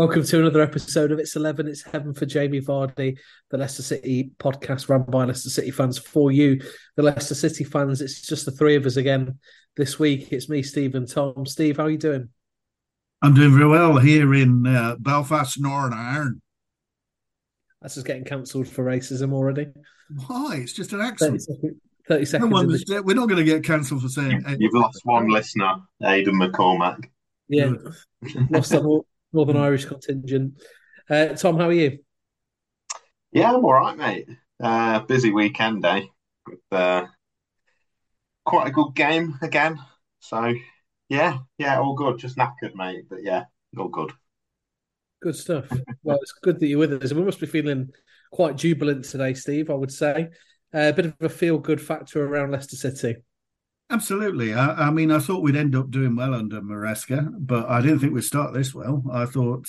Welcome to another episode of It's 11. It's Heaven for Jamie Vardy, the Leicester City podcast run by Leicester City fans for you, the Leicester City fans. It's just the three of us again this week. It's me, Steve, and Tom. Steve, how are you doing? I'm doing very well here in uh, Belfast, Northern Ireland. That's just getting cancelled for racism already. Why? It's just an accent. 30, 30 seconds. No the... We're not going to get cancelled for saying. You've lost one listener, Aidan McCormack. Yeah, lost them Northern Irish contingent. Uh, Tom, how are you? Yeah, I'm all right, mate. Uh, busy weekend day. With, uh, quite a good game again. So, yeah, yeah, all good. Just knackered, mate. But yeah, all good. Good stuff. well, it's good that you're with us. And we must be feeling quite jubilant today, Steve, I would say. Uh, a bit of a feel good factor around Leicester City. Absolutely. I, I, mean, I thought we'd end up doing well under Maresca, but I didn't think we'd start this well. I thought,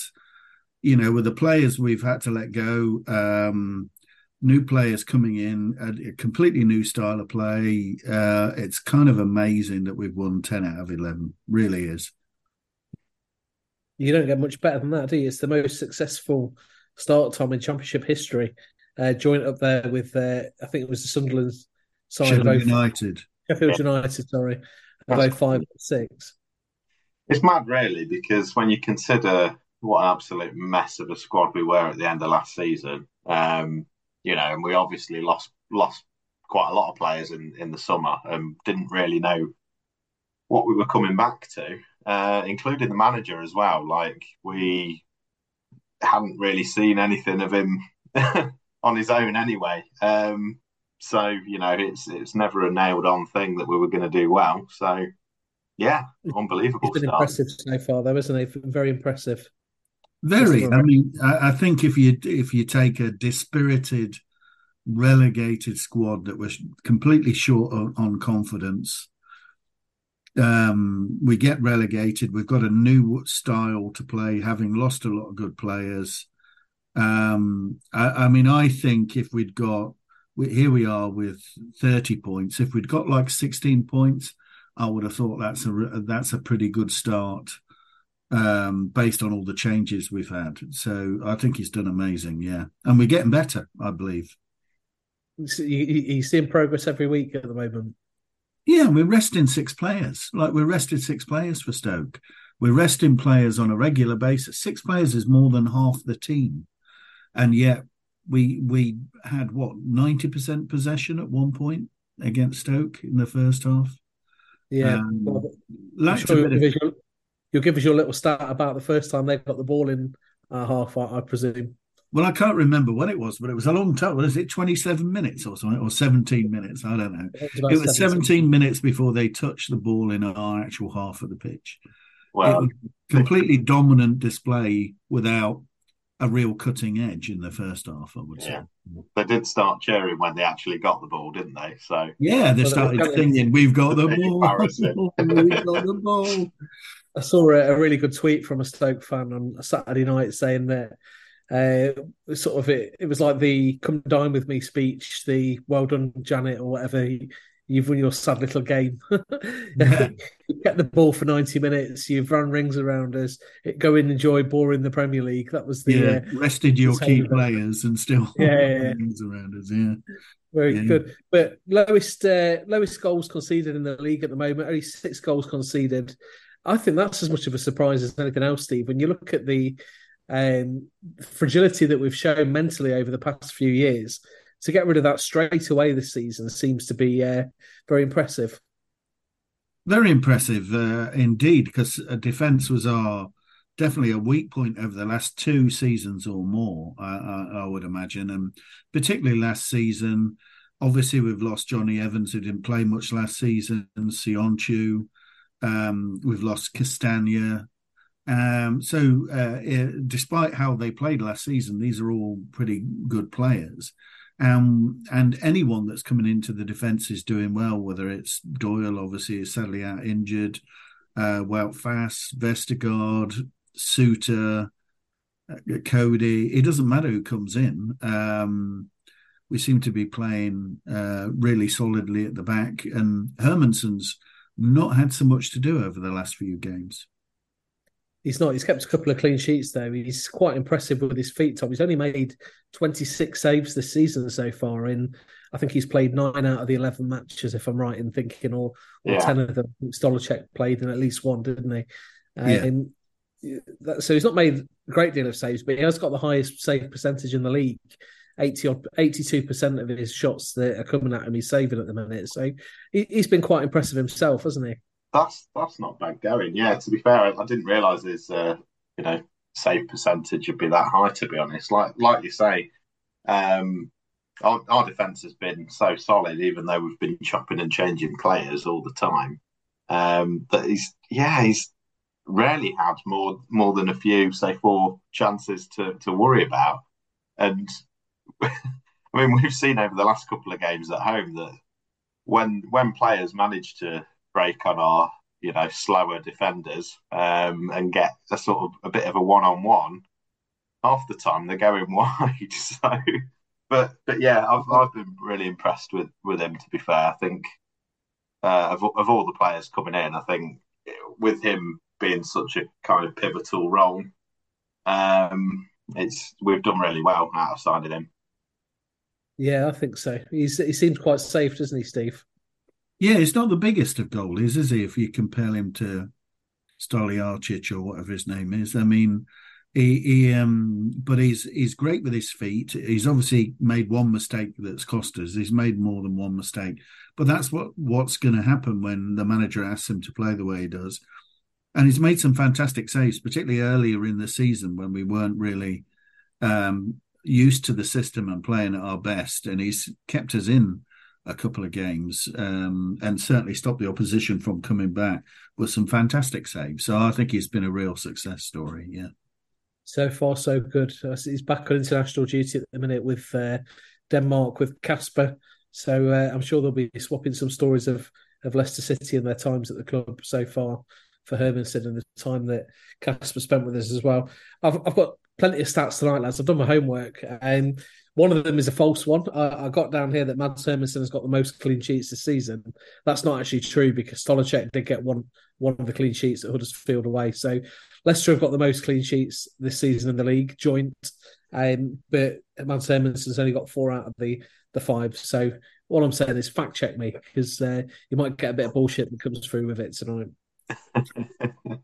you know, with the players we've had to let go, um, new players coming in, a, a, completely new style of play. Uh, it's kind of amazing that we've won 10 out of 11. Really is. You don't get much better than that, do you? It's the most successful start time in Championship history. Uh, joint up there with, uh, I think it was the Sunderland side Sheffield United. Sheffield United, sorry, about five or six. It's mad, really, because when you consider what an absolute mess of a squad we were at the end of last season, um, you know, and we obviously lost lost quite a lot of players in, in the summer and didn't really know what we were coming back to, uh, including the manager as well. Like we hadn't really seen anything of him on his own anyway. Um, so you know, it's it's never a nailed on thing that we were going to do well. So yeah, unbelievable. It's been start. impressive so far, though, isn't it? Very impressive. Very. I mean, I, I think if you if you take a dispirited, relegated squad that was completely short on, on confidence, um, we get relegated. We've got a new style to play, having lost a lot of good players. Um, I, I mean, I think if we'd got we, here we are with 30 points. If we'd got like 16 points, I would have thought that's a that's a pretty good start um, based on all the changes we've had. So I think he's done amazing, yeah, and we're getting better, I believe. He's seeing progress every week at the moment. Yeah, we're resting six players. Like we're rested six players for Stoke. We're resting players on a regular basis. Six players is more than half the team, and yet we we had what ninety percent possession at one point against Stoke in the first half. Yeah, um, well, sure you'll, give you'll, give us your little stat about the first time they got the ball in uh, half, I, I, presume. Well, I can't remember what it was, but it was a long time. Was it twenty-seven minutes or something, or seventeen minutes? I don't know. It was, it was 17 minutes before they touched the ball in our actual half of the pitch. Well, completely dominant display without a real cutting edge in the first half, I would yeah. say. They did start cheering when they actually got the ball, didn't they? So yeah, they started singing, "We've got the ball, we've got the ball." I saw a, a, really good tweet from a Stoke fan on a Saturday night saying that uh, sort of it, it was like the "Come dine with me" speech, the "Well done, Janet" or whatever. He, you've won your sad little game. yeah. you get the ball for 90 minutes, you've run rings around us, go in, and enjoy boring the Premier League. That was the yeah, uh, rested your key players and still yeah, yeah, rings around us. Yeah. Very yeah. good. But lowest uh, lowest goals conceded in the league at the moment, only six goals conceded. I think that's as much of a surprise as anything else, Steve. When you look at the um, fragility that we've shown mentally over the past few years, to get rid of that straight away this season seems to be uh, very impressive. Very impressive uh, indeed, because defence was our definitely a weak point over the last two seasons or more. I, I, I would imagine, and particularly last season. Obviously, we've lost Johnny Evans, who didn't play much last season. Söyüncü, um, we've lost Castagna, Um, so, uh, despite how they played last season, these are all pretty good players. Um, and anyone that's coming into the defence is doing well, whether it's Doyle, obviously, is sadly out injured, uh, Wout Faes, Vestergaard, Souttar, uh, Coady. It doesn't matter who comes in. Um, we seem to be playing uh, really solidly at the back, and Hermansen's not had so much to do over the last few games. He's not. He's kept a couple of clean sheets though. He's quite impressive with his feet, top. He's only made 26 saves this season so far. In I think he's played nine out of the 11 matches, if I'm right in thinking, or, or yeah. 10 of them. Stolarczyk played in at least one, didn't he? Um, yeah. So he's not made a great deal of saves, but he has got the highest save percentage in the league. 80 or 82% of his shots that are coming at him, he's saving at the minute. So he, has been quite impressive himself, hasn't he? That's that's not bad going. Yeah, to be fair, I didn't realise his uh, you know save percentage would be that high. To be honest, like like you say, um, our, our defence has been so solid, even though we've been chopping and changing players all the time. Um, that he's yeah he's rarely had more more than a few say four chances to to worry about, and I mean we've seen over the last couple of games at home that when when players manage to break on our you know slower defenders um, and get a sort of a bit of a one on one. Half the time they're going wide. So, but but yeah, I've I've been really impressed with with him. To be fair, I think uh, of of all the players coming in, I think with him being such a kind of pivotal role, um, it's we've done really well out of signing him. Yeah, I think so. He's he seems quite safe, doesn't he, Steve? Yeah, he's not the biggest of goalies, is he? If you compare him to Stoliarchich or whatever his name is, I mean, he, he um, but he's he's great with his feet. He's obviously made one mistake that's cost us. He's made more than one mistake, but that's what what's going to happen when the manager asks him to play the way he does. And he's made some fantastic saves, particularly earlier in the season when we weren't really um, used to the system and playing at our best. And he's kept us in a couple of games um, and certainly stopped the opposition from coming back with some fantastic saves. So I think he's been a real success story. Yeah. So far, so good. He's back on international duty at the minute with uh, Denmark with Casper. So uh, I'm sure they'll be swapping some stories of of Leicester City and their times at the club so far for Hermansen and the time that Casper spent with us as well. I've, I've got plenty of stats tonight, lads. I've done my homework, and one of them is a false one. I, I got down here that Mads Hermansen has got the most clean sheets this season. That's not actually true because Stolarczyk did get one one of the clean sheets at Huddersfield away. So Leicester have got the most clean sheets this season in the league, joint. Um, but Mads Hermansen's only got four out of the the five. So all I'm saying is fact check me because uh, you might get a bit of bullshit that comes through with it tonight.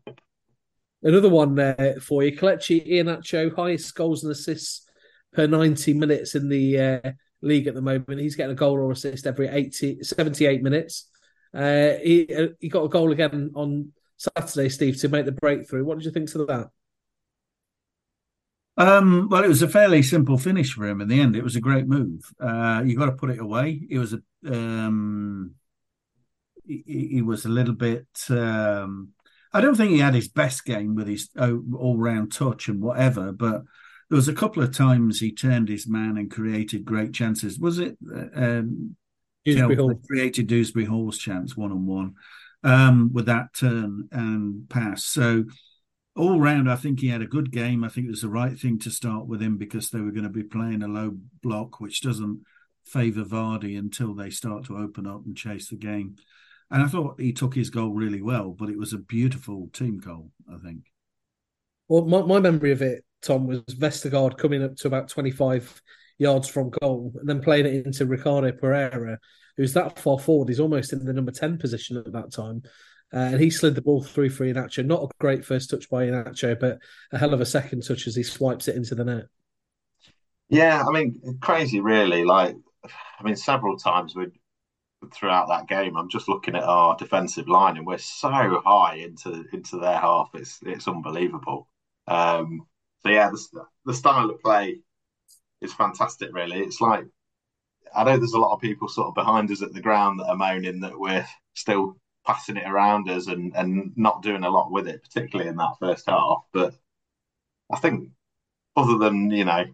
Another one uh, for you, Kelechi Iheanacho, highest goals and assists per 90 minutes in the uh, league at the moment. He's getting a goal or assist every 80, 78 minutes. Uh, he uh, he got a goal again on Saturday, Steve, to make the breakthrough. What did you think of that? Um, well, it was a fairly simple finish for him in the end. It was a great move. Uh, you got to put it away. It was a um, he, he, was a little bit. Um, I don't think he had his best game with his all round touch and whatever, but there was a couple of times he turned his man and created great chances. Was it uh, um, Dewsbury Hall created Dewsbury Hall's chance one on one with that turn and pass? So all round, I think he had a good game. I think it was the right thing to start with him because they were going to be playing a low block, which doesn't favour Vardy until they start to open up and chase the game. And I thought he took his goal really well, but it was a beautiful team goal, I think. Well, my, my memory of it Tom, was Vestergaard coming up to about 25 yards from goal and then playing it into Ricardo Pereira, who's that far forward. He's almost in the number 10 position at that time. Uh, and he slid the ball through for Iheanacho. Not a great first touch by Iheanacho, but a hell of a second touch as he swipes it into the net. Yeah, I mean, crazy, really. Like, I mean, several times we throughout that game, I'm just looking at our defensive line, and we're so high into into their half. It's it's unbelievable. Um, so yeah, the, the style of play is fantastic. Really, it's like I know there's a lot of people sort of behind us at the ground that are moaning that we're still passing it around us and and not doing a lot with it, particularly in that first half. But I think other than you know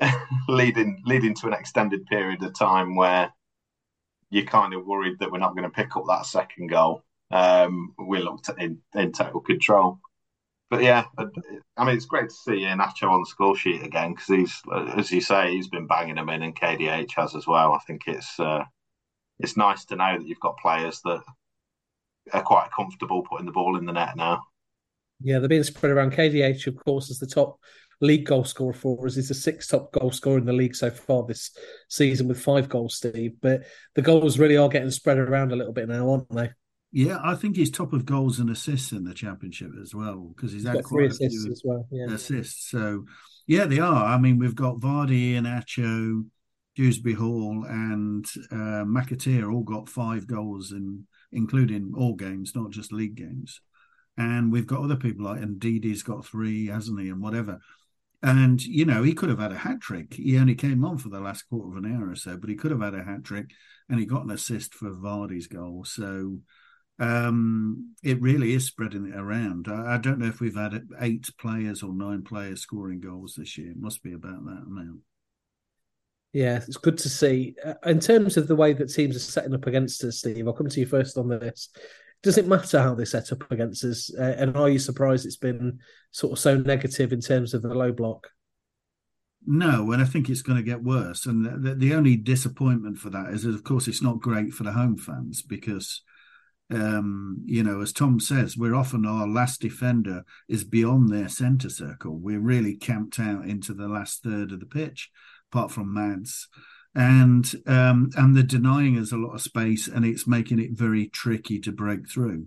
leading leading to an extended period of time where you're kind of worried that we're not going to pick up that second goal. Um, we looked in, in total control. But yeah, I mean, it's great to see Nacho on the score sheet again because he's, as you say, he's been banging them in, and KDH has as well. I think it's uh, it's nice to know that you've got players that are quite comfortable putting the ball in the net now. Yeah, they're being spread around. KDH, of course, is the top league goal scorer for us. He's the sixth top goal scorer in the league so far this season with five goals, Steve. But the goals really are getting spread around a little bit now, aren't they? Yeah, I think he's top of goals and assists in the championship as well because he's, he's had quite three assists as well. Yeah. Assists, so yeah, they are. I mean, we've got Vardy and Acho, Dewsbury Hall, and uh, McAteer all got five goals in, including all games, not just league games. And we've got other people like and Didi's got three, hasn't he, and whatever. And you know, he could have had a hat trick. He only came on for the last quarter of an hour or so, but he could have had a hat trick, and he got an assist for Vardy's goal. So um, it really is spreading it around. I, I, don't know if we've had eight players or nine players scoring goals this year. It must be about that amount. Yeah, it's good to see. Uh, in terms of the way that teams are setting up against us, Steve, I'll come to you first on this. Does it matter how they set up against us? Uh, and are you surprised it's been sort of so negative in terms of the low block? No, and I think it's going to get worse. And the, the only disappointment for that is, that, of course, it's not great for the home fans because – um, you know, as Tom says, we're often our last defender is beyond their centre circle. We're really camped out into the last third of the pitch, apart from Mads. And um, and they're denying us a lot of space, and it's making it very tricky to break through.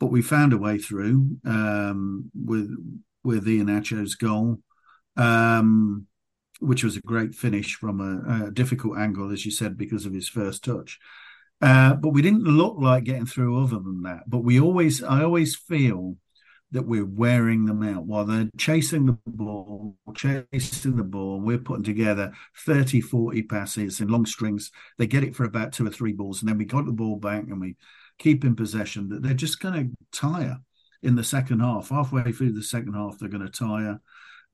But we found a way through um, with with Iheanacho's goal, um, which was a great finish from a, a difficult angle, as you said, because of his first touch. Uh, but we didn't look like getting through other than that. But we always, I always feel that we're wearing them out while they're chasing the ball, chasing the ball. We're putting together 30, 40 passes in long strings. They get it for about two or three balls, and then we got the ball back and we keep in possession. That they're just going to tire in the second half. Halfway through the second half, they're going to tire.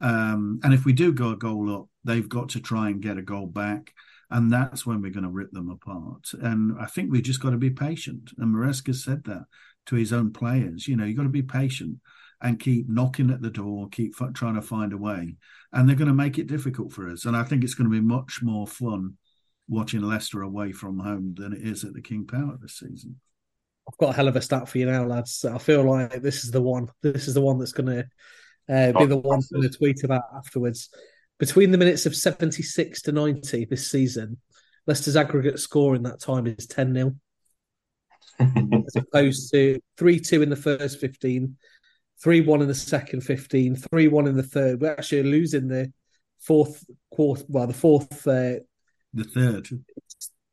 Um, and if we do go a goal up, they've got to try and get a goal back and that's when we're going to rip them apart. And I think we've just got to be patient. And Maresca said that to his own players. You know, you've got to be patient and keep knocking at the door, keep f- trying to find a way. And they're going to make it difficult for us. And I think it's going to be much more fun watching Leicester away from home than it is at the King Power this season. I've got a hell of a stat for you now, lads. I feel like this is the one. This is the one that's going to uh, be the one to tweet about afterwards. Between the minutes of 76 to 90 this season, Leicester's aggregate score in that time is 10 0, as opposed to 3 2 in the first 15, 3 1 in the second 15, 3 1 in the third. We're actually losing the fourth quarter, well, the fourth. Uh, the third.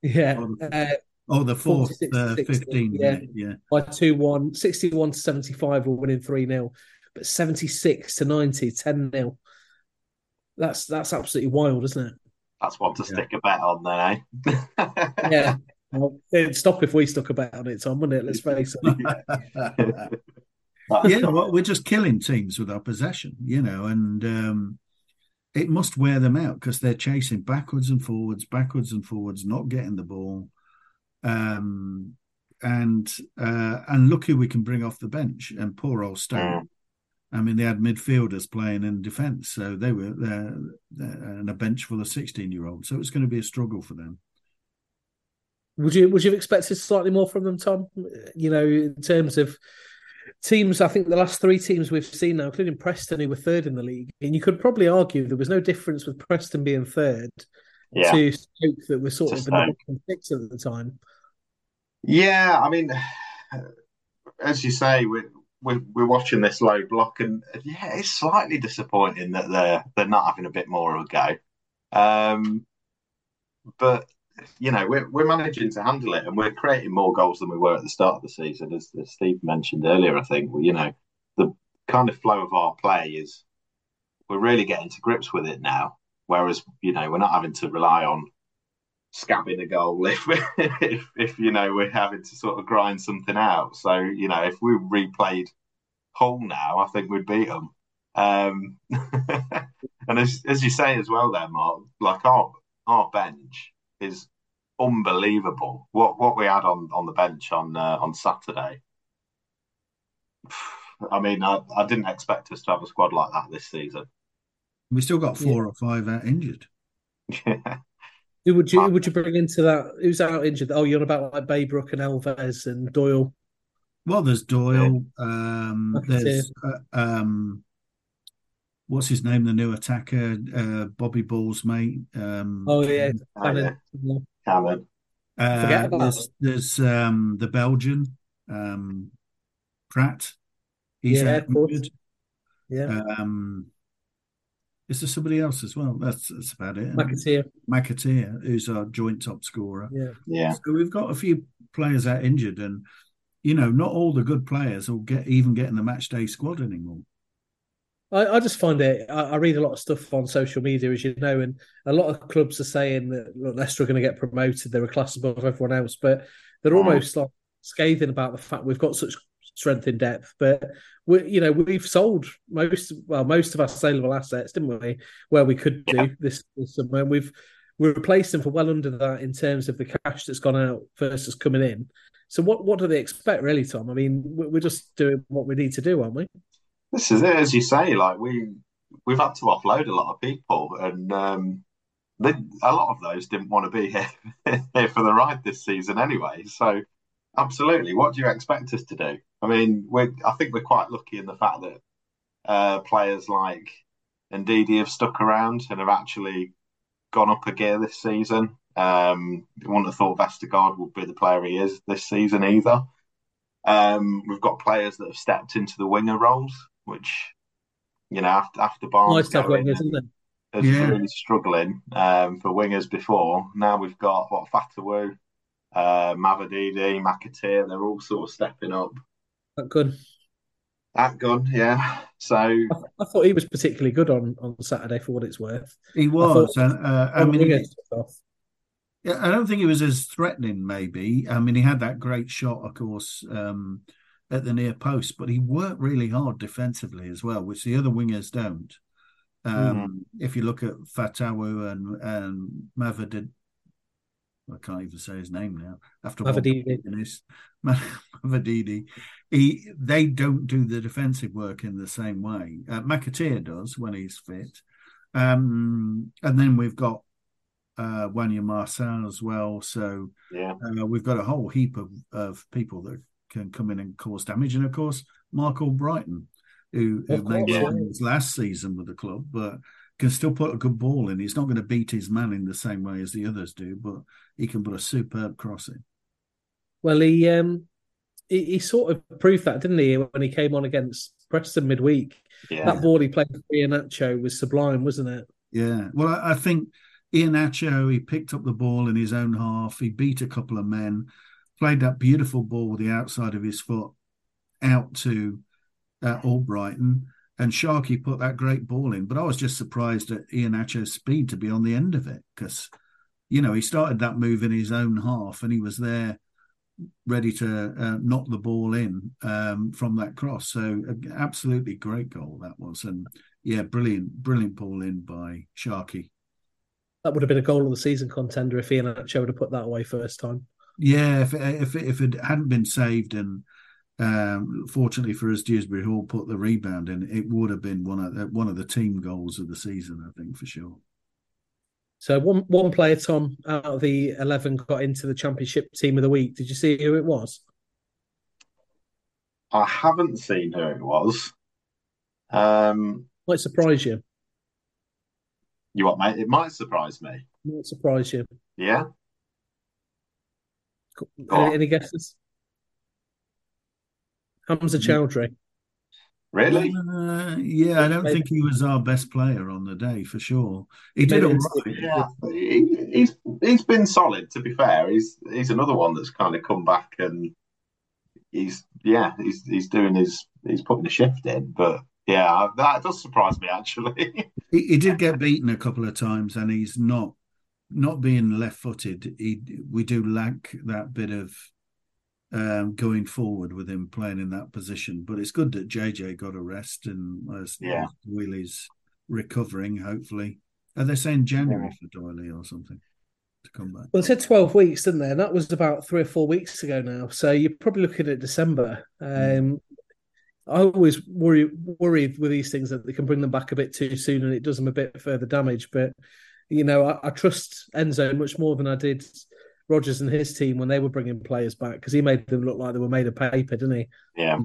Yeah. Oh, the, uh, oh, the fourth, uh, 15. Yeah. yeah. By 2 1, 61 to 75, we're winning 3 0. But 76 to 90, 10 0. That's that's absolutely wild, isn't it? That's one to stick a bet on, then, eh? yeah. Well, it'd stop if we stuck a bet on it, Tom, wouldn't it? Let's face it. yeah, well, we're just killing teams with our possession, you know, and um, it must wear them out because they're chasing backwards and forwards, backwards and forwards, not getting the ball. Um, and uh, and look who we can bring off the bench, and poor old Stone. I mean, they had midfielders playing in defence, so they were there and a bench full of sixteen-year-olds. So it's going to be a struggle for them. Would you would you have expected slightly more from them, Tom? You know, in terms of teams, I think the last three teams we've seen now, including Preston, who were third in the league, and you could probably argue there was no difference with Preston being third yeah. to Stoke that was sort of in the six at the time. Yeah, I mean, as you say, we we're, we're watching this low block, and yeah, it's slightly disappointing that they're they're not having a bit more of a go. Um, but you know, we're we're managing to handle it, and we're creating more goals than we were at the start of the season, as, as Steve mentioned earlier. I think you know the kind of flow of our play is we're really getting to grips with it now. Whereas you know we're not having to rely on scabbing a goal if, if, if you know we're having to sort of grind something out. So you know, if we replayed Hull now, I think we'd beat them. Um, and as as you say as well, there, Mark, like our our bench is unbelievable. What what we had on on the bench on uh, on Saturday. I mean, I, I didn't expect us to have a squad like that this season. We still got four yeah. or five out injured. Yeah. Who would you who would you bring into that? Who's out injured? Oh, you're on about like Baybrook and Elves and Doyle. Well, there's Doyle. Um, there's uh, um, what's his name? The new attacker, uh, Bobby Ball's mate. Um, oh yeah, Cannon. Cannon. Uh, there's there's um, the Belgian um, Praet. He's yeah, good. Yeah. Um, is there somebody else as well? That's that's about it. McAteer. McAteer, who's our joint top scorer. Yeah. Yeah. So we've got a few players out injured, and you know, not all the good players will get even get in the match day squad anymore. I, I just find it. I, I, read a lot of stuff on social media, as you know, and a lot of clubs are saying that look, Leicester are going to get promoted. They're a class above everyone else, but they're almost like scathing about the fact we've got such strength in depth. But we, you know, we've sold most, well, most of our saleable assets, didn't we? Where we could do yeah. this, this summer, and we've we replaced them for well under that in terms of the cash that's gone out versus coming in. So what what do they expect, really, Tom? I mean, we're just doing what we need to do, aren't we? This is it, as you say. Like we we've had to offload a lot of people, and um, they, a lot of those didn't want to be here, here for the ride this season anyway. So absolutely, what do you expect us to do? I mean, we I think we're quite lucky in the fact that uh, players like Ndidi have stuck around and have actually gone up a gear this season. Um, I wouldn't have thought Vestergaard would be the player he is this season either. Um, we've got players that have stepped into the winger roles, which you know after after Barnes nice wingers, isn't it? yeah. really struggling um, for wingers before. Now we've got what Fatawu, uh, Mavididi, McAteer. They're all sort of stepping up. That good. That gun, yeah. So I, I, thought he was particularly good on, on Saturday for what it's worth. He was, I, thought, uh, I mean, he, yeah, I don't think he was as threatening. Maybe I mean he had that great shot, of course, um, at the near post, but he worked really hard defensively as well, which the other wingers don't. Um, mm. If you look at Fatawu and and Mavadid, I can't even say his name now. After Mavadidi, Mavadidi, he they don't do the defensive work in the same way. Uh, McAteer does when he's fit, um, and then we've got uh, Wanya Marçal as well. So yeah, uh, we've got a whole heap of, of people that can come in and cause damage, and of course Marc Albrighton, who, who made yeah. his last season with the club, but can still put a good ball in. He's not going to beat his man in the same way as the others do, but he can put a superb crossing. Well, he um he, he sort of proved that, didn't he, when he came on against Preston midweek? Yeah. That ball he played for Iheanacho was sublime, wasn't it? Yeah. Well, I, I think Iheanacho, he picked up the ball in his own half. He beat a couple of men, played that beautiful ball with the outside of his foot out to uh, Albrighton. And Sharkey put that great ball in. But I was just surprised at Iheanacho's speed to be on the end of it because, you know, he started that move in his own half and he was there ready to uh, knock the ball in um, from that cross. So, uh, absolutely great goal that was. And yeah, brilliant, brilliant ball in by Sharkey that would have been a goal of the season contender if Iheanacho would have put that away first time. Yeah, if if if it hadn't been saved and um, fortunately for us, Dewsbury Hall put the rebound in, it would have been one of the, one of the team goals of the season, I think for sure. So one one player, Tom, out of the eleven, got into the championship team of the week. Did you see who it was? I haven't seen who it was. Um, Might surprise you. You what, mate? It might surprise me. Might surprise you. Yeah. Any, any, guesses? Hamza Choudhury. Really? Uh, yeah, I don't Maybe. think he was our best player on the day for sure. He did all right. Yeah, he, he's he's been solid. To be fair, he's he's another one that's kind of come back and he's yeah he's he's doing his he's putting a shift in. But yeah, that does surprise me actually. he, he, did get beaten a couple of times, and he's not not being left-footed, he, we do lack that bit of um, going forward with him playing in that position. But it's good that JJ got a rest and as, Yeah. as recovering. Hopefully, are they saying January Yeah. for Doyley or something to come back? Well, they said 12 weeks, didn't they? And that was about three or four weeks ago now. So you're probably looking at December. Um, I always worry worried with these things that they can bring them back a bit too soon and it does them a bit further damage. But, you know, I, I trust Enzo much more than I did Rodgers and his team when they were bringing players back because he made them look like they were made of paper, didn't he? Yeah,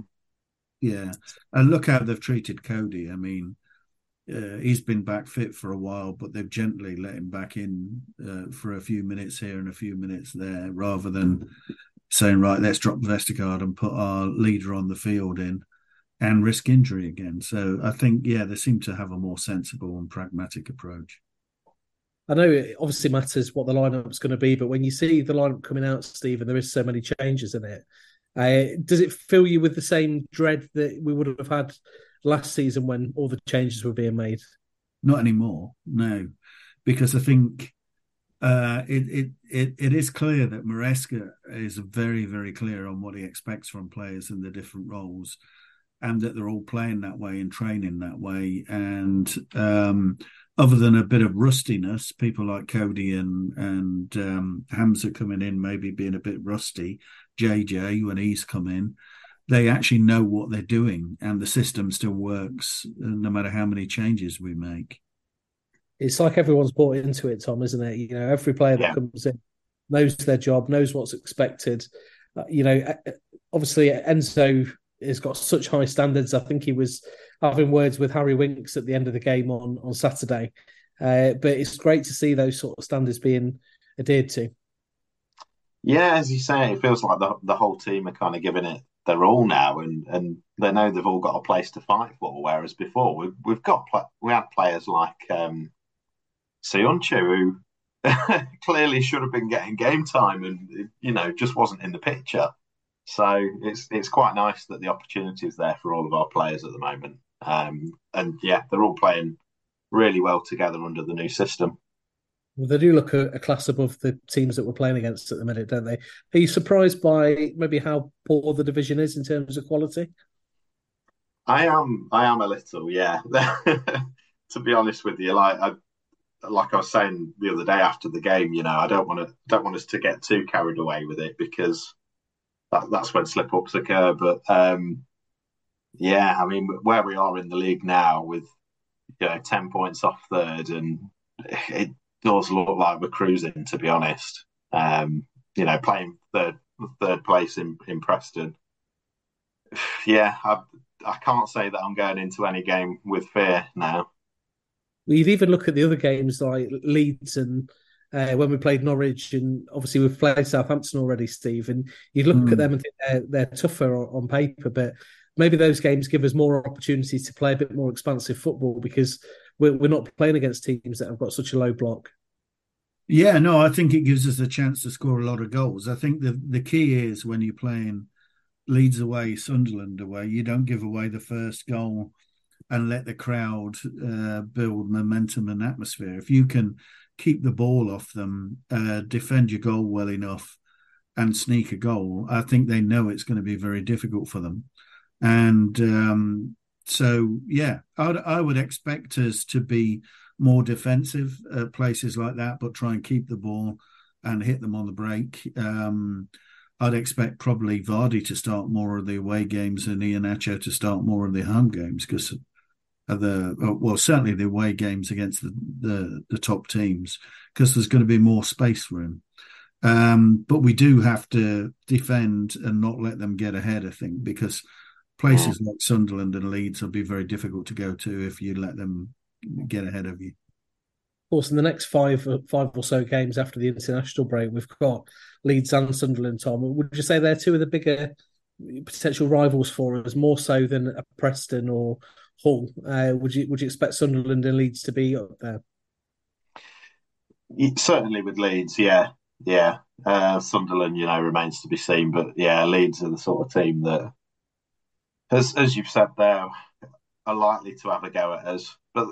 Yeah, and look how they've treated Coady. I mean, uh, he's been back fit for a while, but they've gently let him back in uh, for a few minutes here and a few minutes there, rather than saying, "Right, let's drop Vestergaard and put our leader on the field in." And risk injury again. So I think, yeah, they seem to have a more sensible and pragmatic approach. I know it obviously matters what the lineup's going to be, but when you see the lineup coming out, Stephen, there is so many changes in it. Uh, does it fill you with the same dread that we would have had last season when all the changes were being made? Not anymore, no, because I think uh, it, it it it is clear that Maresca is very very clear on what he expects from players in the different roles, and that they're all playing that way and training that way. And um, other than a bit of rustiness, people like Coady and and um, Hamza coming in, maybe being a bit rusty. JJ when he's come in, they actually know what they're doing, and the system still works uh, no matter how many changes we make. It's like everyone's bought into it, Tom, isn't it? You know, every player that Yeah. comes in knows their job, knows what's expected. Uh, you know, uh, obviously Enzo has got such high standards. I think he was having words with Harry Winks at the end of the game on on Saturday. Uh, but it's great to see those sort of standards being adhered to. yeah. As you say, it feels like the the whole team are kind of giving it their all now, and and they know they've all got a place to fight for. Whereas before, we've we've got we had players like um, Söyüncü who clearly should have been getting game time, and you know just wasn't in the picture. So it's it's quite nice that the opportunity is there for all of our players at the moment. Um, and yeah, they're all playing really well together under the new system. Well, they do look a, a class above the teams that we're playing against at the minute, don't they? Are you surprised by maybe how poor the division is in terms of quality? I am I am a little, yeah. to be honest with you, like I like I was saying the other day after the game, you know, I don't want to don't want us to get too carried away with it because that, that's when slip ups occur. But um, yeah, I mean, where we are in the league now with you know ten points off third, and it does look like we're cruising. To be honest, um, you know, playing third third place in in Preston. Yeah, I I can't say that I'm going into any game with fear now. We've even look at the other games like Leeds and uh, when we played Norwich, and obviously we've played Southampton already, Steve. And you look Mm. at them and think they're, they're tougher on, on paper, but maybe those games give us more opportunities to play a bit more expansive football because we're, we're not playing against teams that have got such a low block. Yeah, no, I think it gives us a chance to score a lot of goals. I think the the key is when you're playing Leeds away, Sunderland away, you don't give away the first goal and let the crowd uh, build momentum and atmosphere. If you can keep the ball off them, uh, defend your goal well enough, and sneak a goal, I think they know it's going to be very difficult for them. And um, so, yeah, I'd, I would expect us to be more defensive at places like that, but try and keep the ball and hit them on the break. Um, I'd expect probably Vardy to start more of the away games and Iheanacho to start more of the home games because the well, certainly the away games against the the, the top teams because there's going to be more space for him. Um, but we do have to defend and not let them get ahead. I think because places like Sunderland and Leeds will be very difficult to go to if you let them get ahead of you. Of course, in the next five five or so games after the international break, we've got Leeds and Sunderland. Tom, would you say they're two of the bigger potential rivals for us, more so than a Preston or Hull? Uh, would you would you expect Sunderland and Leeds to be up there? Certainly with Leeds, yeah, yeah. Uh, Sunderland, you know, remains to be seen, but yeah, Leeds are the sort of team that, as as you've said there, are likely to have a go at us. But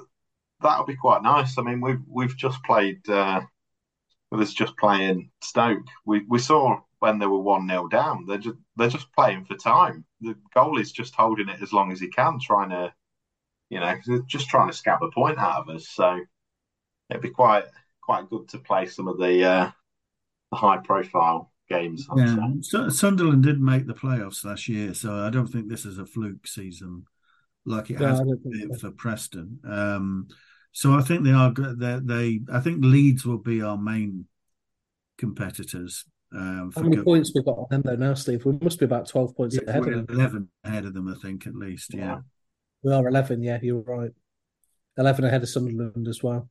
that'll be quite nice. I mean, we've we've just played uh, was just playing Stoke. We we saw when they were one 0 down. They're just they're just playing for time. The goalie's just holding it as long as he can, trying to, you know, just trying to scab a point out of us. So it'd be quite quite good to play some of the uh, the high profile games. yeah, Sunderland did make the playoffs last year, so I don't think this is a fluke season like it has been so. for Preston. Um, so I think they are good. They, they, I think Leeds will be our main competitors. Um, How many good. points we've got on them though now, Steve? We must be about twelve points yeah, ahead of them. Eleven ahead of them, I think, at least. Yeah, yeah. we are eleven. Yeah, you're right. Eleven ahead of Sunderland as well.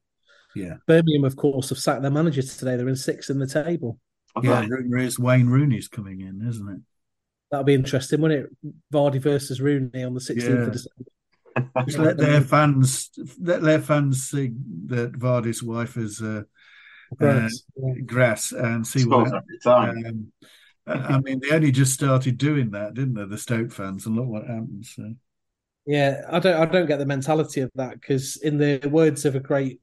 Yeah, Birmingham, of course, have sacked their manager today. They're in sixth in the table. Okay. Yeah, rumor is Wayne Rooney's coming in, isn't it? That'll be interesting, won't it? Vardy versus Rooney on the 16th yeah. of December. Just let their fans let their fans see that Vardy's wife is uh, grass, uh, grass and see what. Um, I mean, they only just started doing that, didn't they? The Stoke fans, and look what happens. So. Yeah, I don't, I don't get the mentality of that because, in the words of a great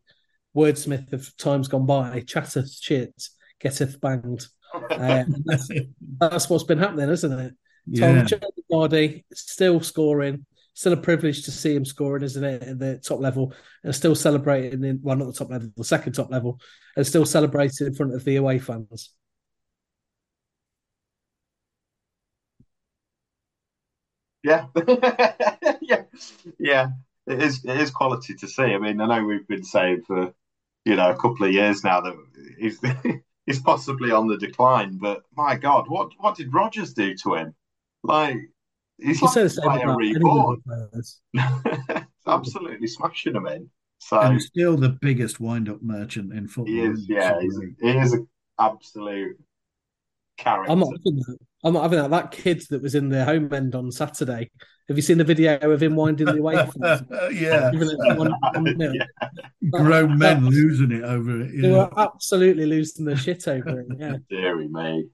wordsmith of times gone by, chatteth shit, getteth banged. Uh, that's, that's, what's been happening, isn't it? Yeah. Tom Vardy still scoring still a privilege to see him scoring, isn't it, at the top level, and still celebrating in well, not the top level, the second top level, and still celebrating in front of the away fans. Yeah, yeah, yeah. It is. It is quality to see. I mean, I know we've been saying for you know a couple of years now that he's he's possibly on the decline. But my God, what what did Rodgers do to him? Like He's you like the same reborn. absolutely smashing them in. So and still the biggest wind-up merchant in football. He is, yeah, he is an absolute character. I'm not having that. I'm not having that. That kid that was in the home end on Saturday. Have you seen the video of him winding the away? yeah. One, one yeah. Grown men losing it over it. They were absolutely losing their shit over it. Yeah. Deary me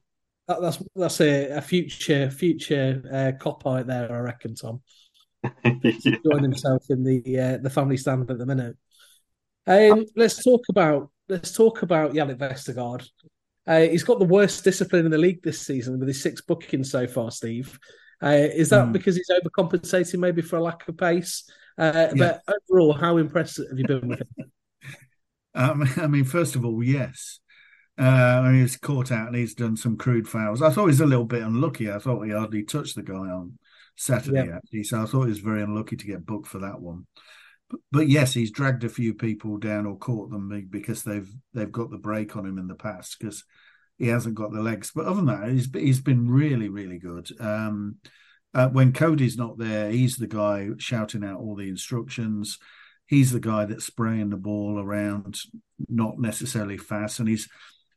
that, that's that's a, a future future uh, cop out there, I reckon. Tom yeah. join himself in the uh, the family stand at the minute. Um, let's talk about let's talk about Jannik Vestergaard. Uh, he's got the worst discipline in the league this season with his six bookings so far. Steve, uh, is that mm. because he's overcompensating maybe for a lack of pace? Uh, yeah. But overall, how impressed have you been with him? Um, I mean, first of all, yes. Uh, he was caught out and he's done some crude fouls. I thought he was a little bit unlucky. I thought he hardly touched the guy on Saturday, yeah. actually. So I thought he was very unlucky to get booked for that one. But, yes, he's dragged a few people down or caught them because they've they've got the break on him in the past because he hasn't got the legs. But other than that, he's he's been really really good. Um, uh, when Coady's not there, he's the guy shouting out all the instructions. He's the guy that's spraying the ball around, not necessarily fast, and he's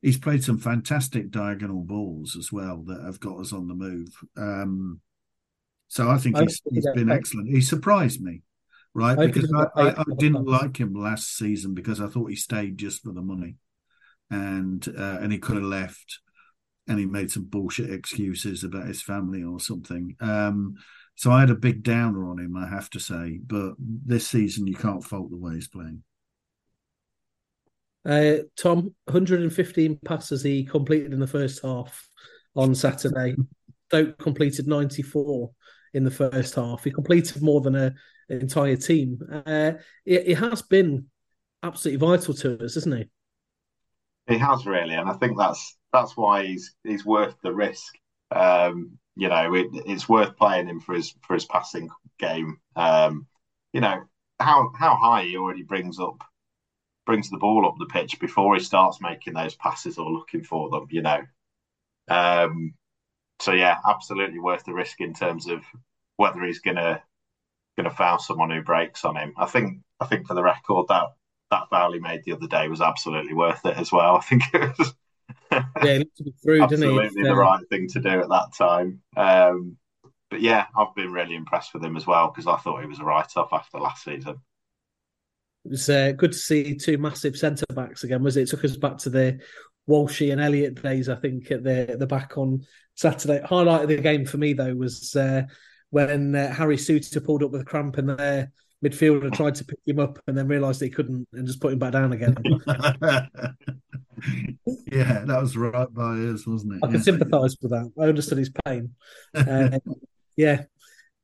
he's played some fantastic diagonal balls as well that have got us on the move. Um, so I think he's, he's been excellent. He surprised me, right? Because I, I, I, didn't like him last season because I thought he stayed just for the money, and uh, and he could have left, and he made some bullshit excuses about his family or something. Um, so I had a big downer on him, I have to say. But this season, you can't fault the way he's playing. Uh, Tom, 115 passes he completed in the first half on Saturday. Stoke completed 94 in the first half. He completed more than a, entire team. Uh, it, it, has been absolutely vital to us, isn't he? He has really, and I think that's that's why he's he's worth the risk. Um, you know, it, it's worth playing him for his for his passing game. Um, you know how how high he already brings up brings the ball up the pitch before he starts making those passes or looking for them, you know. Um, so yeah, absolutely worth the risk in terms of whether he's gonna gonna foul someone who breaks on him. I think I think for the record that that foul he made the other day was absolutely worth it as well. I think it was yeah, to be through, absolutely the right thing to do at that time. Um, but yeah, I've been really impressed with him as well because I thought he was a write-off after last season it was uh, good to see two massive centre backs again. Was it? it? Took us back to the Walshy and Elliott days, I think, at the the back on Saturday. Highlight of the game for me though was uh, when uh, Harry Souttar pulled up with a cramp in the midfielder tried to pick him up and then realised he couldn't and just put him back down again. yeah, that was right by us, wasn't it? I can sympathise with that. I understood his pain. Uh, yeah.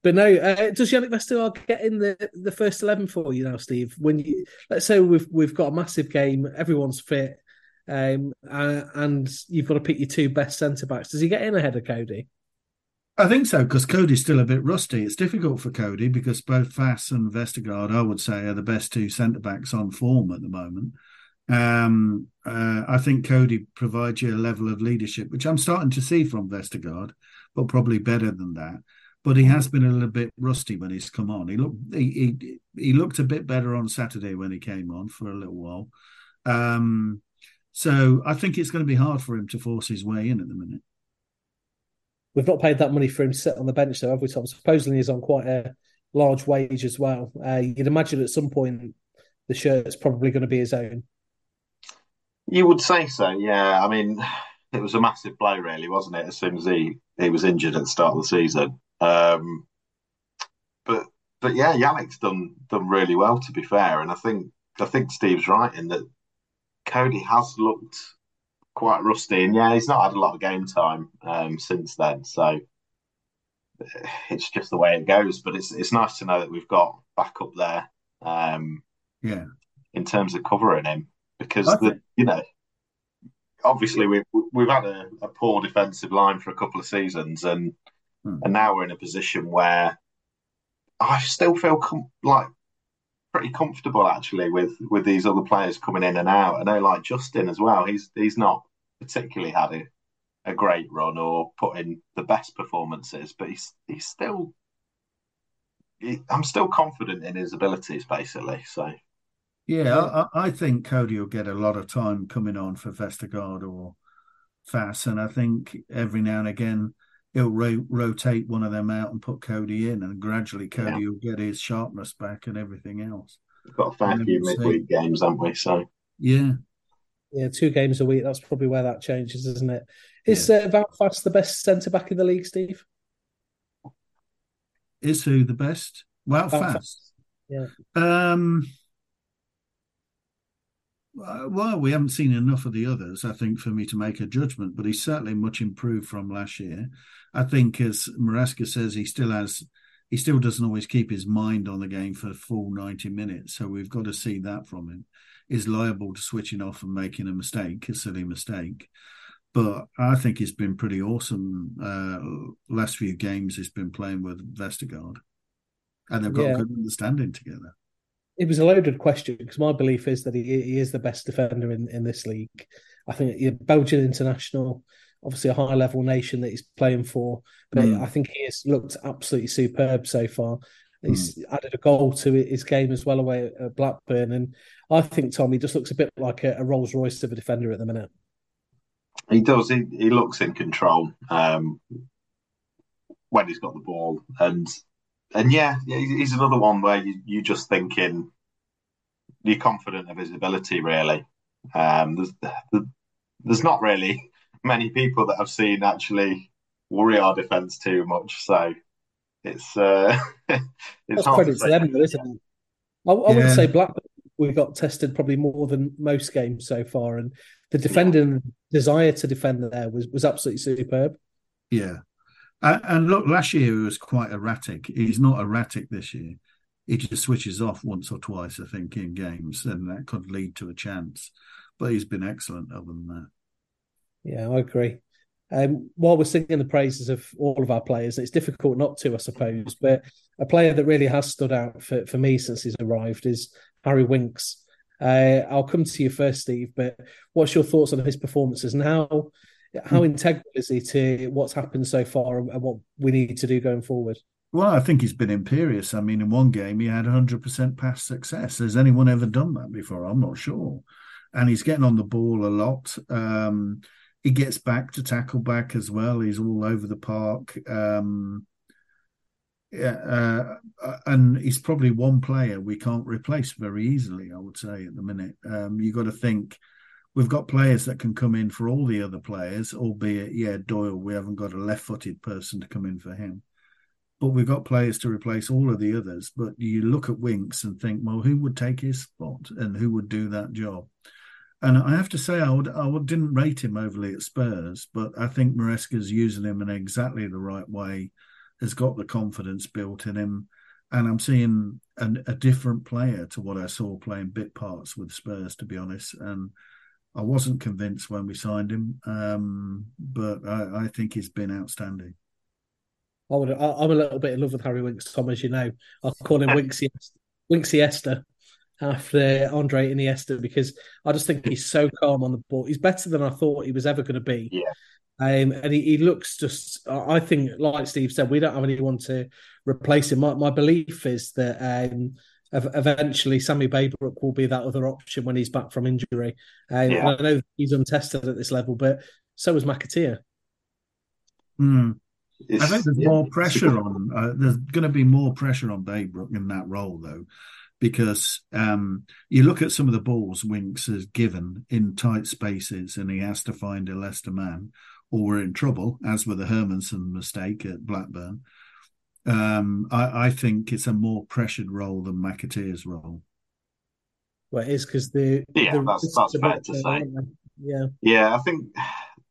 But no, uh, does Jannik Vestergaard get in the, the first eleven for you now, Steve? When you let's say we've we've got a massive game, everyone's fit, um, uh, and you've got to pick your two best centre backs. Does he get in ahead of Coady? I think so because Coady's still a bit rusty. It's difficult for Coady because both Faes and Vestergaard, I would say, are the best two centre backs on form at the moment. Um, uh, I think Coady provides you a level of leadership, which I'm starting to see from Vestergaard, but probably better than that. But he has been a little bit rusty when he's come on. He looked he he, he looked a bit better on Saturday when he came on for a little while. Um, so I think it's going to be hard for him to force his way in at the minute. We've not paid that money for him to sit on the bench, though, have we, Tom? Supposedly he's on quite a large wage as well. Uh, you'd imagine at some point the shirt's probably going to be his own. You would say so, yeah. I mean, it was a massive blow, really, wasn't it? As soon as he, he was injured at the start of the season, um, but but yeah, Jannik's done done really well, to be fair, and I think I think Steve's right in that Coady has looked quite rusty, and yeah, he's not had a lot of game time um, since then. So it's just the way it goes. But it's it's nice to know that we've got back up there. Um, yeah, in terms of covering him, because the, you know, obviously we've we've had a, a, poor defensive line for a couple of seasons, and hmm. and now we're in a position where I still feel com- like pretty comfortable actually with with these other players coming in and out. I know like Justin as well. He's he's not particularly had a, a great run or put in the best performances, but he's he's still. He, I'm still confident in his abilities, basically. So, yeah, I, I, think Coady will get a lot of time coming on for Vestergaard or Faes, and I think every now and again he'll ro- rotate one of them out and put Coady in, and gradually Coady yeah. will get his sharpness back and everything else. We've got a fair few midweek games, haven't we? So yeah, yeah, two games a week. That's probably where that changes, isn't it? Is yeah. uh, the best centre back in the league, Steve? Is who the best? Well, Faes. Yeah. Um. Well, we haven't seen enough of the others, I think, for me to make a judgment. But he's certainly much improved from last year. I think, as Maresca says, he still has, he still doesn't always keep his mind on the game for full ninety minutes. So we've got to see that from him is liable to switching off and making a mistake, a silly mistake. But I think he's been pretty awesome. Uh, last few games he's been playing with Vestergaard, and they've got yeah. good understanding together. It was a loaded question because my belief is that he, he is the best defender in, in this league. I think Belgian international, obviously a high level nation that he's playing for, but mm. I think he has looked absolutely superb so far. He's mm. added a goal to his game as well away at Blackburn, and I think Tommy just looks a bit like a, a Rolls Royce of a defender at the minute. He does. He, he looks in control um, when he's got the ball, and and yeah, he's another one where you you just thinking you're confident of his ability. Really, um, there's there's not really many people that I've seen actually worry our defence too much. So it's uh, it's That's credit to, to them, isn't it? I, I yeah. would say Blackburn we got tested probably more than most games so far, and the defending yeah. desire to defend there was was absolutely superb. Yeah, and, and look, last year he was quite erratic. He's not erratic this year. He just switches off once or twice, I think, in games, and that could lead to a chance. But he's been excellent other than that. Yeah, I agree. Um, while we're singing the praises of all of our players, it's difficult not to, I suppose. But a player that really has stood out for, for me since he's arrived is Harry Winks. Uh, I'll come to you first, Steve. But what's your thoughts on his performances and how how hmm. integral is he to what's happened so far and what we need to do going forward? Well, I think he's been imperious. I mean, in one game he had 100% pass success. Has anyone ever done that before? I'm not sure. And he's getting on the ball a lot. Um, he gets back to tackle back as well. He's all over the park. Um, yeah, uh, and he's probably one player we can't replace very easily. I would say at the minute, um, you got to think we've got players that can come in for all the other players, albeit yeah, Doyle, we haven't got a left-footed person to come in for him. but we've got players to replace all of the others. But you look at Winks and think, well, who would take his spot and who would do that job? And I have to say, I would, I would, didn't rate him overly at Spurs, but I think Maresca's using him in exactly the right way, has got the confidence built in him. And I'm seeing an, a different player to what I saw playing bit parts with Spurs, to be honest. And I wasn't convinced when we signed him, um, but I, I think he's been outstanding. I would, I, am a little bit in love with Harry Winks, Tom, as you know. I call him Winksy, Winksy Esther after Andre Iniesta because I just think he's so calm on the ball. He's better than I thought he was ever going to be. Yeah. Um, and he, he, looks just, I think, like Steve said, we don't have anyone to replace him. My, my belief is that um, eventually Sammy Braybrooke will be that other option when he's back from injury. Um, yeah. I know he's untested at this level, but so is McAteer. Mm. I think there's yeah, more pressure on. Uh, there's going to be more pressure on Braybrooke in that role, though, because um, you look at some of the balls Winks has given in tight spaces, and he has to find a Leicester man, or we're in trouble, as with the Hermansen mistake at Blackburn. Um, I, I, think it's a more pressured role than McAteer's role. Well, it is because the yeah, the, that's that's fair to say. Yeah, yeah. I think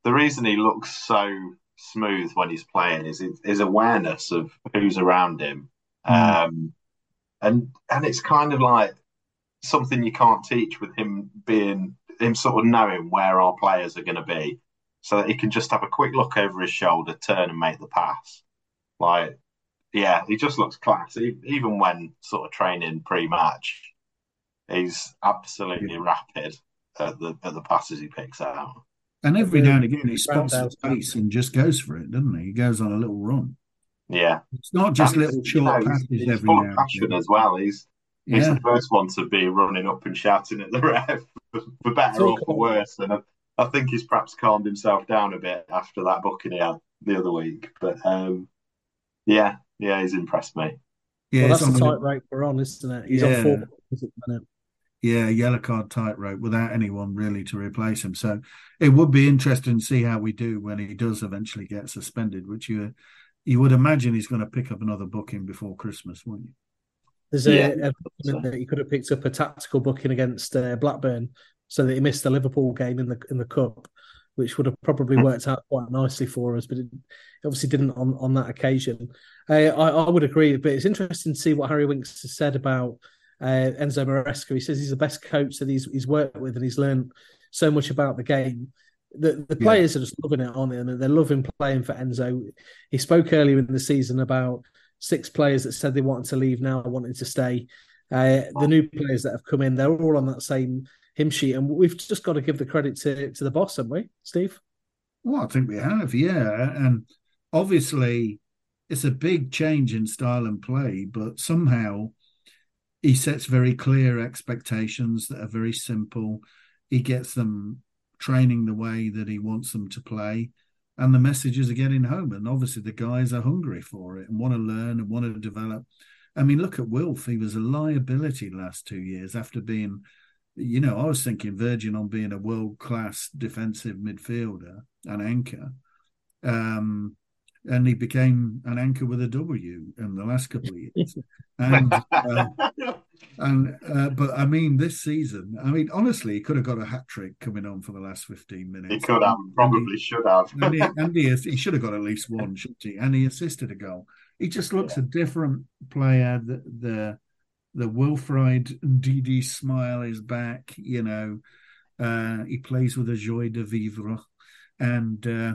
the reason he looks so smooth when he's playing is his awareness of who's around him, mm. um, and and it's kind of like something you can't teach with him being him sort of knowing where our players are going to be, so that he can just have a quick look over his shoulder, turn and make the pass. Like, yeah, he just looks class. Even when sort of training pre-match, he's absolutely yeah. rapid at the at the passes he picks out. And every now and again, he spots the space and just goes for it, doesn't he? He goes on a little run. Yeah, it's not just and little short you know, passes he's, he's every now. passion as well. He's he's yeah. the first one to be running up and shouting at the ref for better or for worse. And I, I, think he's perhaps calmed himself down a bit after that booking he had the other week. But um, yeah, yeah, he's impressed me. Yeah, well, that's the tight rate we're on, isn't it? He's yeah. on four yeah, yellow card tightrope without anyone really to replace him. So it would be interesting to see how we do when he does eventually get suspended, which you you would imagine he's going to pick up another booking before Christmas, wouldn't you? There's a, yeah. a that he could have picked up a tactical booking against uh, Blackburn, so that he missed the Liverpool game in the in the cup, which would have probably hmm. worked out quite nicely for us, but it obviously didn't on on that occasion. Uh, I, I would agree, but it's interesting to see what Harry Winks has said about uh, Enzo Maresca. He says he's the best coach that he's he's worked with, and he's learned so much about the game. The the players yeah. are just loving it, aren't they? And they're loving playing for Enzo. He spoke earlier in the season about six players that said they wanted to leave now, wanting to stay. Uh, the new players that have come in, they're all on that same hymn sheet, and we've just got to give the credit to to the boss, haven't we, Steve? Well, I think we have, yeah, and obviously it's a big change in style and play, but somehow he sets very clear expectations that are very simple. He gets them training the way that he wants them to play, and the messages are getting home. And obviously, the guys are hungry for it and want to learn and want to develop. I mean, look at Wilf. He was a liability last two years after being, you know, I was thinking verging on being a world class defensive midfielder and anchor. Um, and he became an anchor with a W in the last couple of years. and uh, and uh, but I mean, this season, I mean, honestly, he could have got a hat trick coming on for the last fifteen minutes. He could have, probably he, should have. and, he, and he, he, should have got at least one, shouldn't he? And he assisted a goal. He just looks yeah. a different player. The the, the Wilfried Ndidi smile is back. You know, uh, he plays with a joie de vivre, and uh,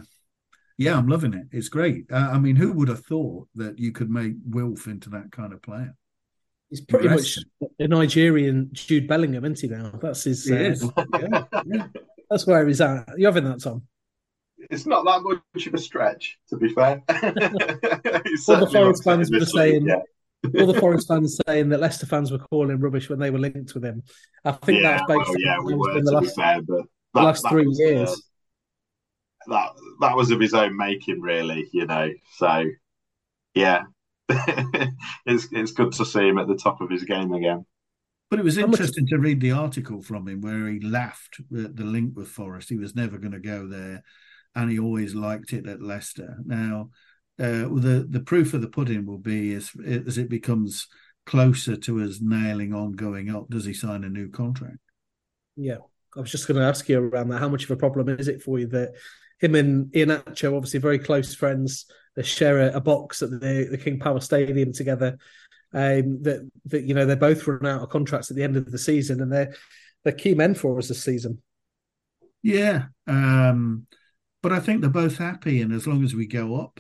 yeah, I'm loving it. It's great. Uh, I mean, who would have thought that you could make Wilf into that kind of player? He's pretty much a Nigerian Jude Bellingham, isn't he? Now that's his. Uh, yeah, yeah. That's where he's at. You having that, Tom? It's not that much of a stretch, to be fair. all the Forest fans were saying. Yeah. all the Forest fans saying that Leicester fans were calling rubbish when they were linked with him. I think yeah, that's basically well, yeah, we were, the last, fair, that, the last that three was, years. Uh, that that was of his own making, really. You know, so yeah, it's it's good to see him at the top of his game again. But it was interesting to read the article from him where he laughed at the link with Forest. He was never going to go there, and he always liked it at Leicester. Now, uh, the the proof of the pudding will be as as it becomes closer to us nailing on going up. Does he sign a new contract? Yeah, I was just going to ask you around that. How much of a problem is it for you that him and Iheanacho, obviously very close friends, they share a, a box at the, the King Power Stadium together. Um, that that you know they're both run out of contracts at the end of the season, and they're they're key men for us this season. Yeah, um, but I think they're both happy, and as long as we go up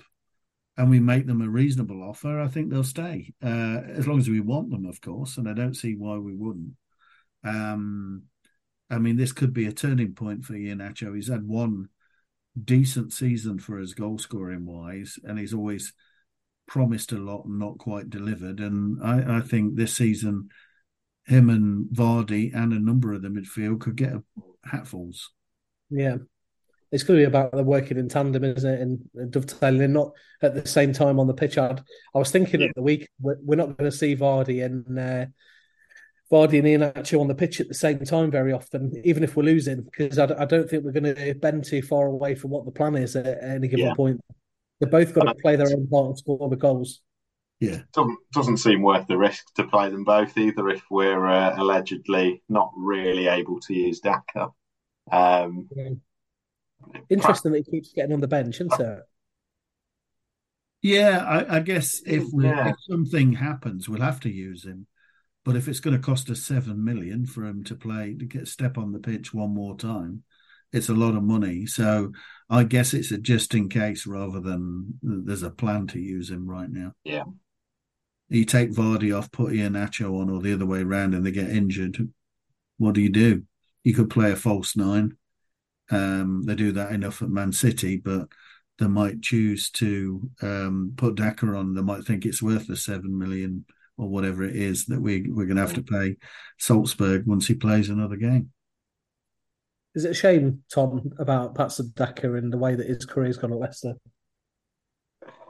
and we make them a reasonable offer, I think they'll stay. Uh, as long as we want them, of course, and I don't see why we wouldn't. Um, I mean, this could be a turning point for Iheanacho. He's had one decent season for his goal scoring wise, and he's always promised a lot and not quite delivered. And I, I think this season, him and Vardy and a number of the midfield could get hatfuls. Yeah. It's going to be about the working in tandem, isn't it? And dovetailing, not at the same time on the pitch. I'd, I was thinking yeah. at the week, we're, we're not going to see Vardy and uh, Vardy and Iheanacho on the pitch at the same time very often, even if we're losing, because I, I, don't think we're going to bend too far away from what the plan is at, any given yeah. point. They're both got to play their own part and score the goals. Yeah, doesn't doesn't seem worth the risk to play them both either if we're uh, allegedly not really able to use Daka. Um, yeah. Interesting that he keeps getting on the bench, isn't it? Yeah, I, I guess if, yeah. if something happens, we'll have to use him. But if it's going to cost us seven million for him to play to get step on the pitch one more time, it's a lot of money. So I guess it's a just in case rather than there's a plan to use him right now. Yeah. You take Vardy off, put Iheanacho on, or the other way around, and they get injured. What do you do? You could play a false nine. Um, they do that enough at Man City, but they might choose to um, put Daka on. They might think it's worth the seven million or whatever it is that we we're going to have to pay Salzburg once he plays another game. Is it a shame, Tom, about Patson Daka and the way that his career's gone at Leicester?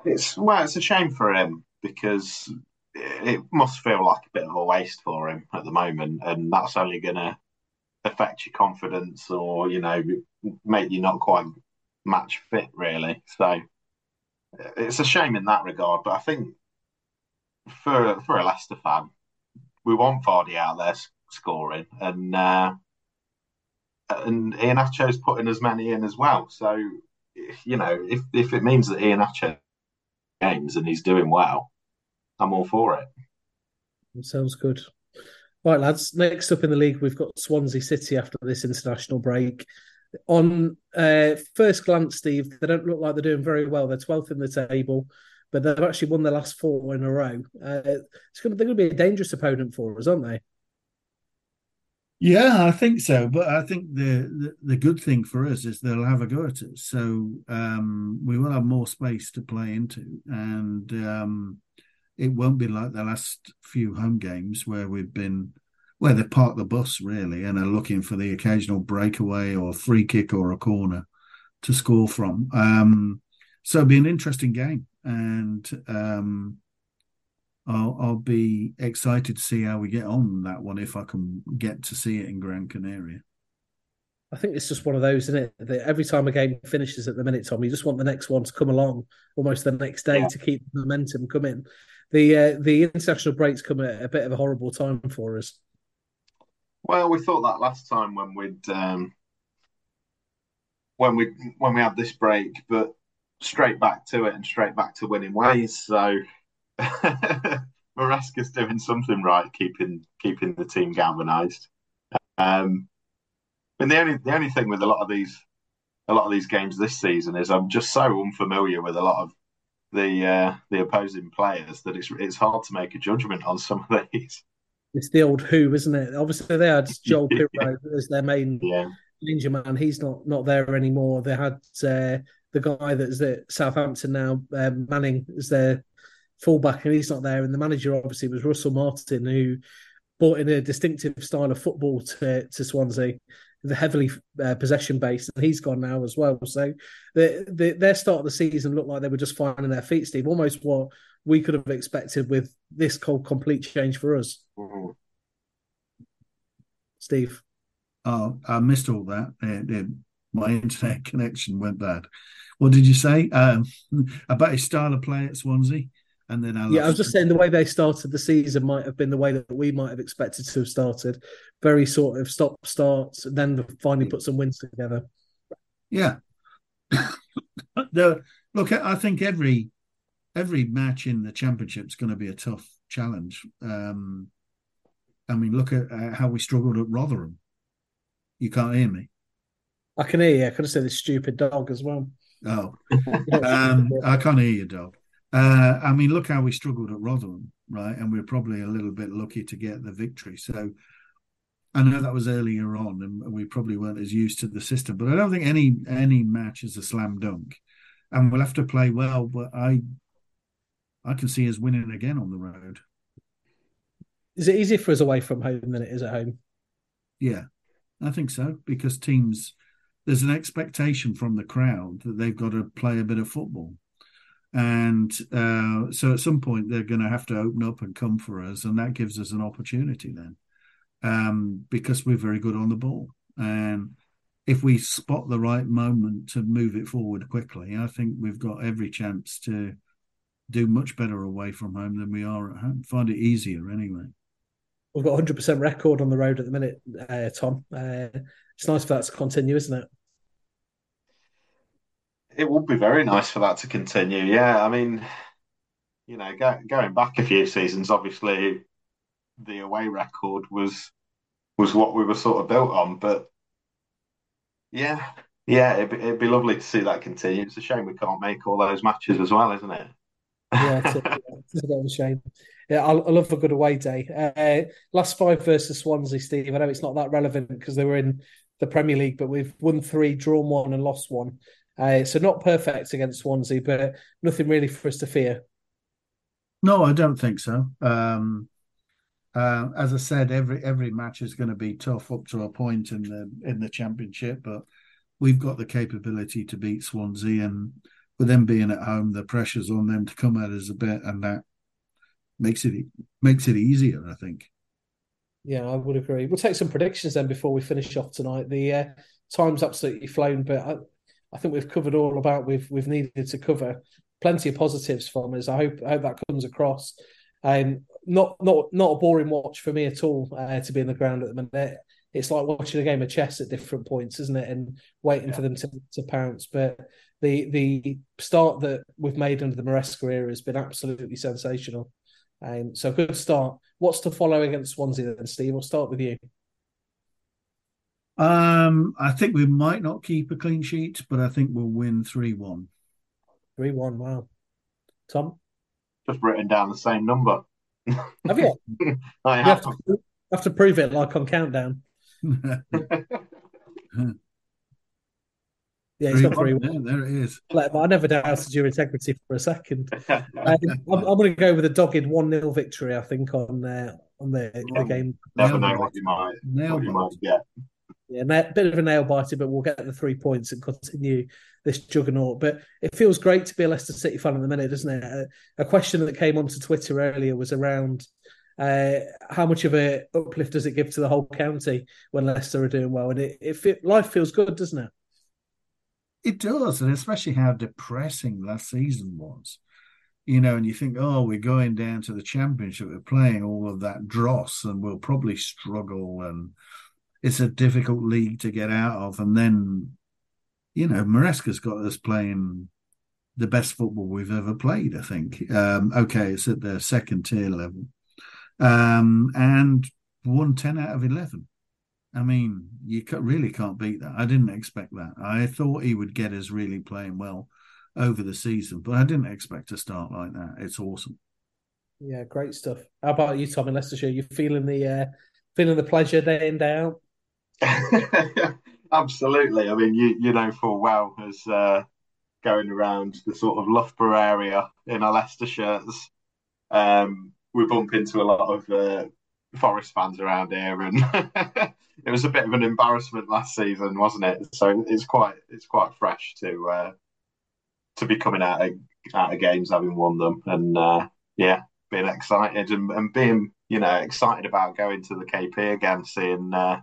It's well, it's a shame for him because it must feel like a bit of a waste for him at the moment, and that's only going to affect your confidence or you know make you not quite match fit really. So it's a shame in that regard, but I think for for a Leicester fan, we want Vardy out there scoring, and uh, and Iheanacho's putting as many in as well. So you know, if if it means that Ian Iheanacho games and he's doing well, I'm all for it. Sounds good. Right, lads. Next up in the league, we've got Swansea City after this international break. On uh, first glance, Steve, they don't look like they're doing very well. They're 12th in the table but they've actually won the last four in a row. Uh, it's going to, they're going to be a dangerous opponent for us, aren't they? Yeah, I think so. But I think the, the, the good thing for us is they'll have a go at us, so um, we will have more space to play into, and um, it won't be like the last few home games where we've been where they park the bus really and are looking for the occasional breakaway or free kick or a corner to score from. Um, so it'll be an interesting game and um, I'll, I'll be excited to see how we get on that one if I can get to see it in Gran Canaria. I think it's just one of those, isn't it? That every time a game finishes at the minute, Tom, you just want the next one to come along almost the next day yeah. to keep the momentum coming. The uh, the international breaks come at a bit of a horrible time for us. Well, we thought that last time when we'd um, when we when we had this break, but straight back to it and straight back to winning ways. So Maresca's doing something right, keeping keeping the team galvanised. Um, and the only the only thing with a lot of these a lot of these games this season is I'm just so unfamiliar with a lot of the uh, the opposing players that it's it's hard to make a judgment on some of these. It's the old who, isn't it? Obviously, they had Joel Piroe as their main yeah. ninja man. He's not not there anymore. They had uh, the guy that's at Southampton now, um, Manning, is their fullback, and he's not there. And the manager obviously was Russell Martin, who brought in a distinctive style of football to, to Swansea, the heavily uh, possession based, and he's gone now as well. So the, the, their start of the season looked like they were just finding their feet, Steve. Almost what we could have expected with this cold complete change for us. Mm-hmm. Steve. Oh, I missed all that. My internet connection went bad. What did you say um, about his style of play at Swansea? And then I yeah, I was just saying the way they started the season might have been the way that we might have expected to have started. Very sort of stop starts, and then finally put some wins together. Yeah. the, look, I think every every match in the championship is going to be a tough challenge. Um, I mean, look at uh, how we struggled at Rotherham. You can't hear me. I can hear you. I could have said this stupid dog as well. Oh, um, I can't hear you, dog. Uh, I mean, look how we struggled at Rotherham, right? And we are probably a little bit lucky to get the victory. So I know that was earlier on, and we probably weren't as used to the system. But I don't think any any match is a slam dunk, and we'll have to play well. But I I can see us winning again on the road. Is it easier for us away from home than it is at home? Yeah, I think so because teams there's an expectation from the crowd that they've got to play a bit of football. And uh, so at some point, they're going to have to open up and come for us. And that gives us an opportunity then um, because we're very good on the ball. And if we spot the right moment to move it forward quickly, I think we've got every chance to do much better away from home than we are at home. Find it easier anyway. We've got 100% record on the road at the minute, uh, Tom. Uh, it's nice for that to continue, isn't it? It would be very nice for that to continue. Yeah, I mean, you know, go, going back a few seasons, obviously the away record was was what we were sort of built on. But yeah, yeah, it'd it'd be lovely to see that continue. It's a shame we can't make all those matches as well, isn't it? Yeah, it's a, it's a bit of a shame. Yeah, I, I love a good away day. Uh, last five versus Swansea, Steve. I know it's not that relevant because they were in the Premier League, but we've won three, drawn one, and lost one. Uh, so not perfect against Swansea, but nothing really for us to fear. No, I don't think so. Um, uh, as I said, every every match is going to be tough up to a point in the in the championship, but we've got the capability to beat Swansea, and with them being at home, the pressure's on them to come at us a bit, and that makes it makes it easier. I think. Yeah, I would agree. We'll take some predictions then before we finish off tonight. The uh, time's absolutely flown, but I, I think we've covered all about we've we've needed to cover. Plenty of positives from us. I hope I hope that comes across. Um, not not not a boring watch for me at all uh, to be in the ground at the minute. It's like watching a game of chess at different points, isn't it? And waiting yeah. for them to, to pounce. But the the start that we've made under the Maresca era has been absolutely sensational. Um, so good start. What's to follow against Swansea then, Steve? We'll start with you. Um, I think we might not keep a clean sheet, but I think we'll win three one. Three one. Wow. Tom. Just written down the same number. Have you? I have. You have, to, have to prove it like on countdown. Yeah, he's got three. Yeah, there it is. But I never doubted your integrity for a second. um, I'm, I'm going to go with a dogged one 0 victory. I think on uh, on the, yeah. the game. Never know what you might what you might get. Yeah, a bit of a nail biter, but we'll get the three points and continue this juggernaut. But it feels great to be a Leicester City fan in the minute, doesn't it? A, a question that came onto Twitter earlier was around uh, how much of a uplift does it give to the whole county when Leicester are doing well, and it, it life feels good, doesn't it? It does, and especially how depressing last season was. You know, and you think, oh, we're going down to the championship, we're playing all of that dross, and we'll probably struggle, and it's a difficult league to get out of. And then, you know, Maresca's got us playing the best football we've ever played, I think. Um, okay, it's at the second tier level. Um, and won 10 out of 11. I mean, you really can't beat that. I didn't expect that. I thought he would get us really playing well over the season, but I didn't expect to start like that. It's awesome. Yeah, great stuff. How about you, Tom in Leicestershire? You feeling the uh, feeling the pleasure day in day out? Absolutely. I mean, you you know full well as uh, going around the sort of Loughborough area in our Leicester shirts, um, we bump into a lot of uh, Forest fans around here, and it was a bit of an embarrassment last season, wasn't it? So it's quite it's quite fresh to uh, to be coming out of out of games having won them, and uh, yeah, being excited and, and being you know excited about going to the KP again, seeing uh,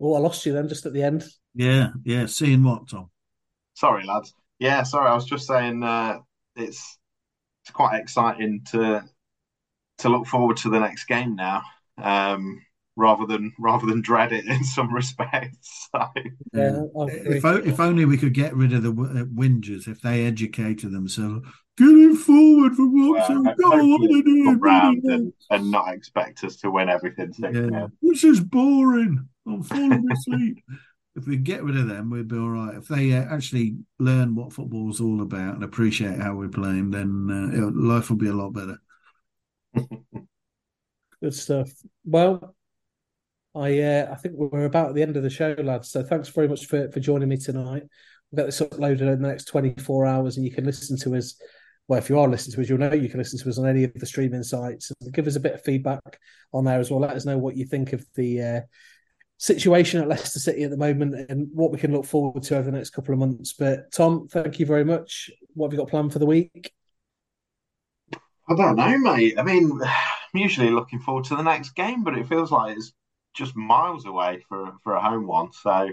Oh, I lost you then just at the end. Yeah, yeah. Seeing what, Tom? Sorry, lads. Yeah, sorry. I was just saying uh, it's it's quite exciting to to look forward to the next game now, um, rather than rather than dread it in some respects. So, Yeah, If, o- if only we could get rid of the w- uh, whingers, if they educated themselves, getting forward for once, well, and ho- go on and do come it, round really and, and not expect us to win everything six Yeah. nil. This is boring. I'm falling asleep. if we get rid of them, we'd be all right. If they uh, actually learn what football's all about and appreciate how we're playing, then uh, life will be a lot better. Good stuff. Well, I uh, I think we're about at the end of the show, lads. So thanks very much for, for joining me tonight. We'll get this uploaded in the next 24 hours and you can listen to us. Well, if you are listening to us, you'll know you can listen to us on any of the streaming sites. Give us a bit of feedback on there as well. Let us know what you think of the uh, situation at Leicester City at the moment and what we can look forward to over the next couple of months. But Tom, thank you very much. What have you got planned for the week? I don't know, mate. I mean, I'm usually looking forward to the next game, but it feels like it's just miles away for for a home one. So,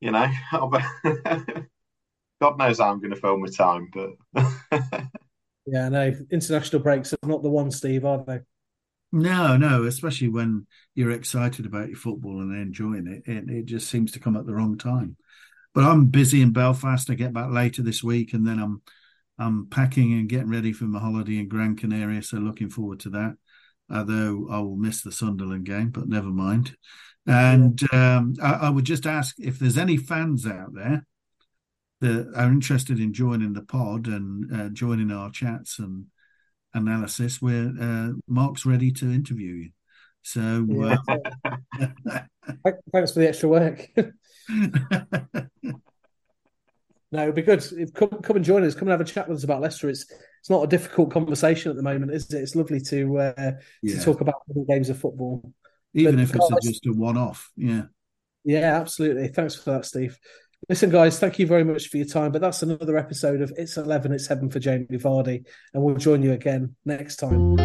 you know. God knows how I'm going to fill my time, but Yeah, I know. International breaks are not the one, Steve, are they? No, no, especially when you're excited about your football and enjoying it, it, it just seems to come at the wrong time. But I'm busy in Belfast. I get back later this week, and then I'm I'm packing and getting ready for my holiday in Gran Canaria. So looking forward to that. Although I will miss the Sunderland game, but never mind. And um, I, I would just ask if there's any fans out there that are interested in joining the pod and uh, joining our chats and analysis, where uh, Mark's ready to interview you. So Yeah. uh, Thanks for the extra work. No, it'd be good. Come, come and join us. Come and have a chat with us about Leicester. It's it's not a difficult conversation at the moment, is it? It's lovely to uh, to talk about games of football. even but if it's just a one-off. Yeah, Yeah, absolutely. Thanks for that, Steve. Listen, guys, thank you very much for your time. But that's another episode of It's Eleven. It's Heaven for Jamie Vardy, and we'll join you again next time.